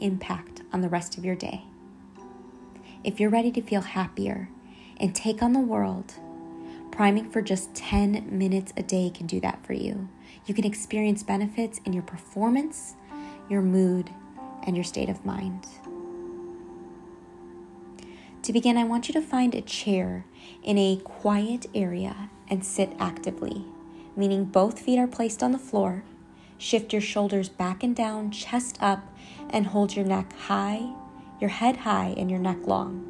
impact on the rest of your day. If you're ready to feel happier and take on the world, priming for just 10 minutes a day can do that for you. You can experience benefits in your performance, your mood, and your state of mind. To begin, I want you to find a chair in a quiet area and sit actively, meaning both feet are placed on the floor. Shift your shoulders back and down, chest up, and hold your neck high, your head high, and your neck long.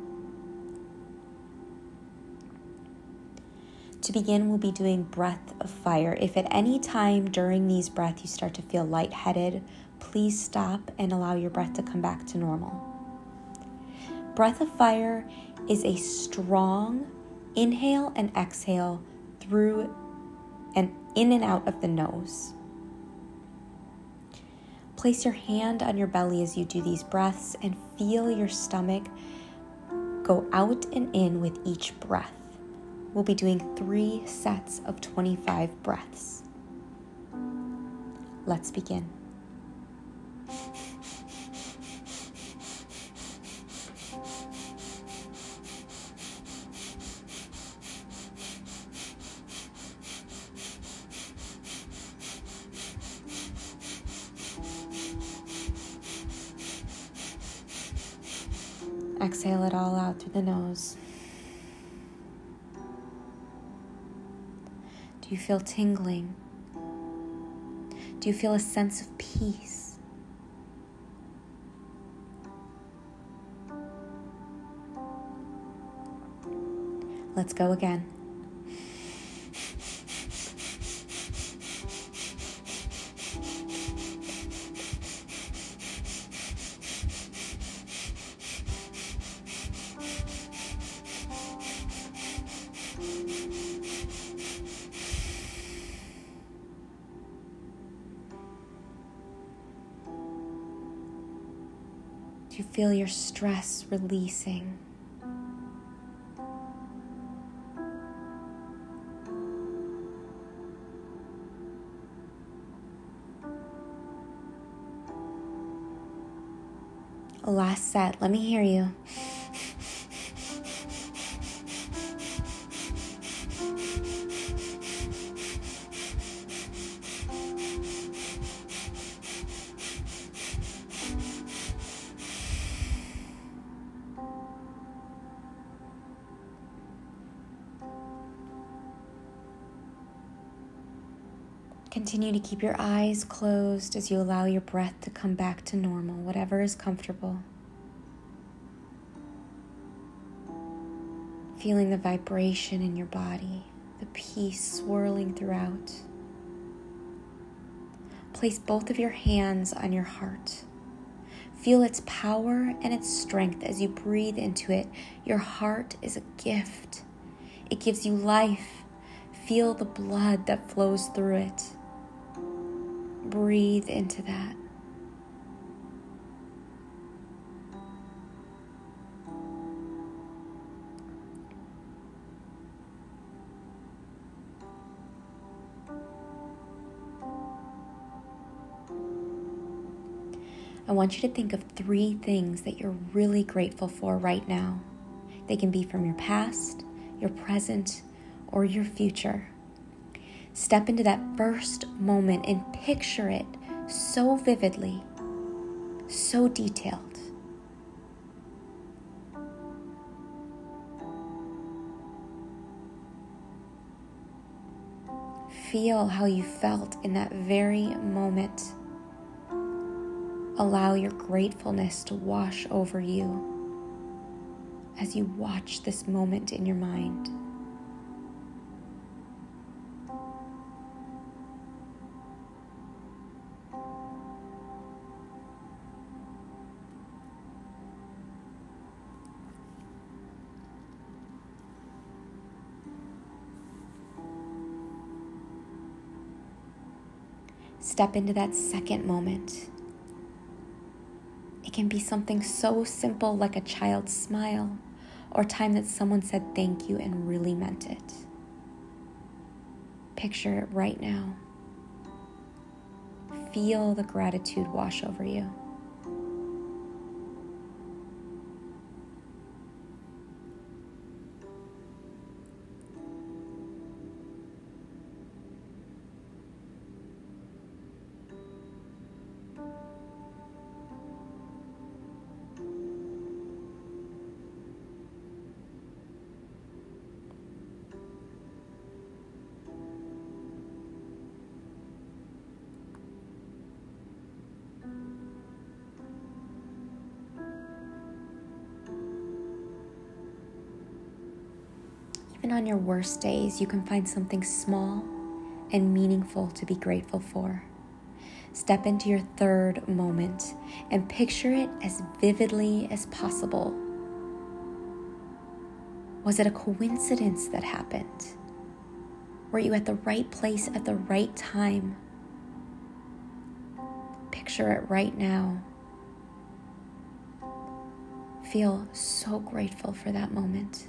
To begin, we'll be doing breath of fire. If at any time during these breaths you start to feel lightheaded, please stop and allow your breath to come back to normal. Breath of fire is a strong inhale and exhale through and in and out of the nose. Place your hand on your belly as you do these breaths and feel your stomach go out and in with each breath we'll be doing three sets of 25 breaths. Let's begin. The nose. Do you feel tingling? Do you feel a sense of peace? Let's go again. Do you feel your stress releasing? last set. Let me hear you. Continue to keep your eyes closed as you allow your breath to come back to normal, whatever is comfortable. Feeling the vibration in your body, the peace swirling throughout. Place both of your hands on your heart. Feel its power and its strength as you breathe into it. Your heart is a gift, it gives you life. Feel the blood that flows through it. Breathe into that. I want you to think of three things that you're really grateful for right now. They can be from your past, your present, or your future. Step into that first moment and picture it so vividly, so detailed. Feel how you felt in that very moment. Allow your gratefulness to wash over you as you watch this moment in your mind. Step into that second moment. It can be something so simple like a child's smile or time that someone said thank you and really meant it. Picture it right now. Feel the gratitude wash over you. Even on your worst days, you can find something small and meaningful to be grateful for. Step into your third moment and picture it as vividly as possible. Was it a coincidence that happened? Were you at the right place at the right time? Picture it right now. Feel so grateful for that moment.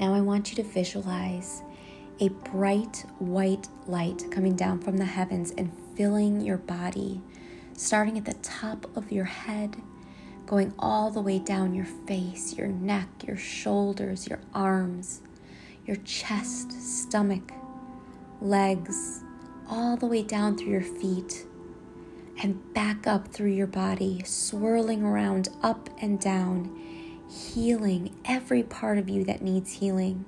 Now I want you to visualize a bright white light coming down from the heavens and filling your body, starting at the top of your head, going all the way down your face, your neck, your shoulders, your arms, your chest, stomach, legs, all the way down through your feet and back up through your body, swirling around up and down healing every part of you that needs healing.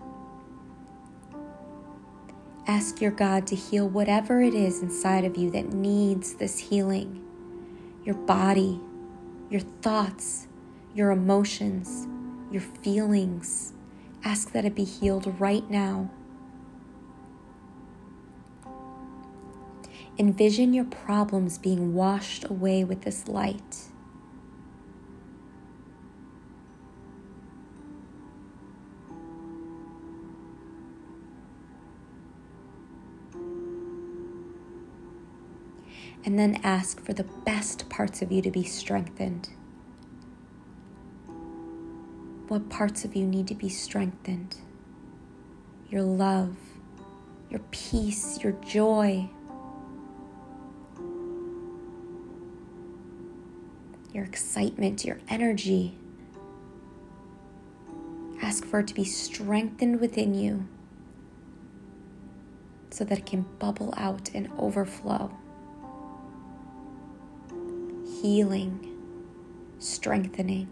Ask your God to heal whatever it is inside of you that needs this healing your body, your thoughts, your emotions, your feelings. Ask that it be healed right now. Envision your problems being washed away with this light. And then ask for the best parts of you to be strengthened. What parts of you need to be strengthened? Your love, your peace, your joy, your excitement, your energy. Ask for it to be strengthened within you so that it can bubble out and overflow healing, strengthening.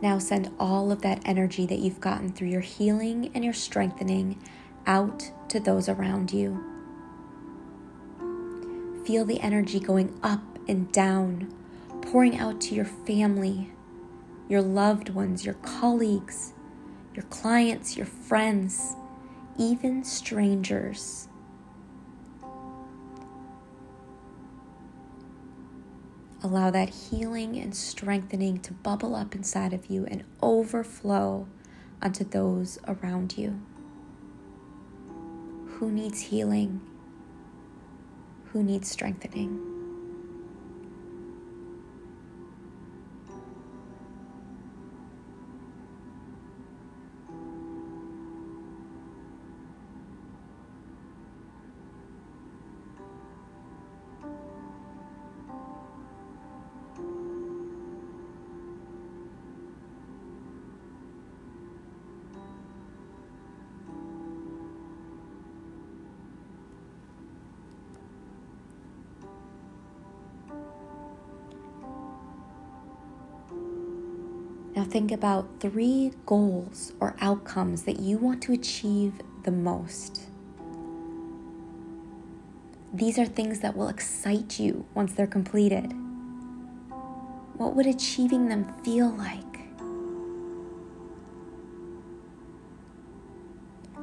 Now send all of that energy that you've gotten through your healing and your strengthening out to those around you. Feel the energy going up and down, pouring out to your family, your loved ones, your colleagues, your clients, your friends, even strangers. Allow that healing and strengthening to bubble up inside of you and overflow onto those around you. Who needs healing? Who needs strengthening. Now think about three goals or outcomes that you want to achieve the most. These are things that will excite you once they're completed. What would achieving them feel like?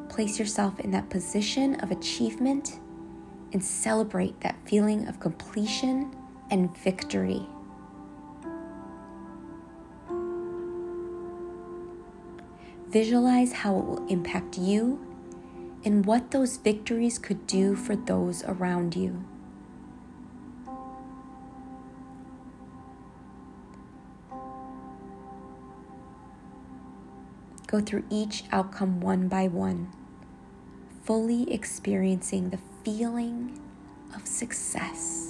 Place yourself in that position of achievement and celebrate that feeling of completion and victory. Visualize how it will impact you and what those victories could do for those around you. Go through each outcome one by one, fully experiencing the feeling of success.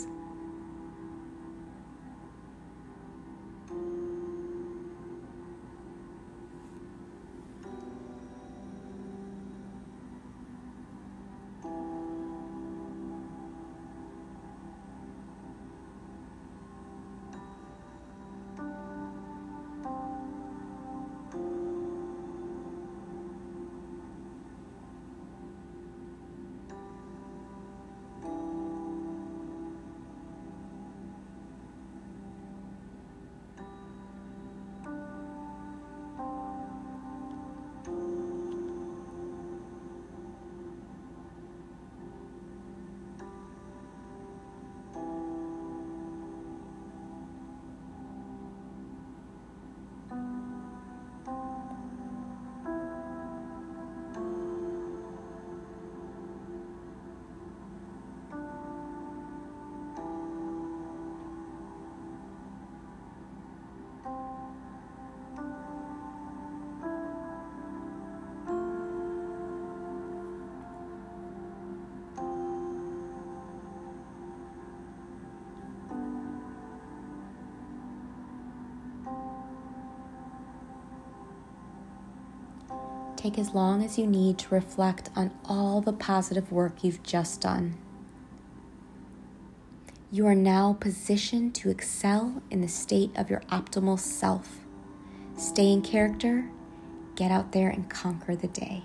Take as long as you need to reflect on all the positive work you've just done. You are now positioned to excel in the state of your optimal self. Stay in character, get out there and conquer the day.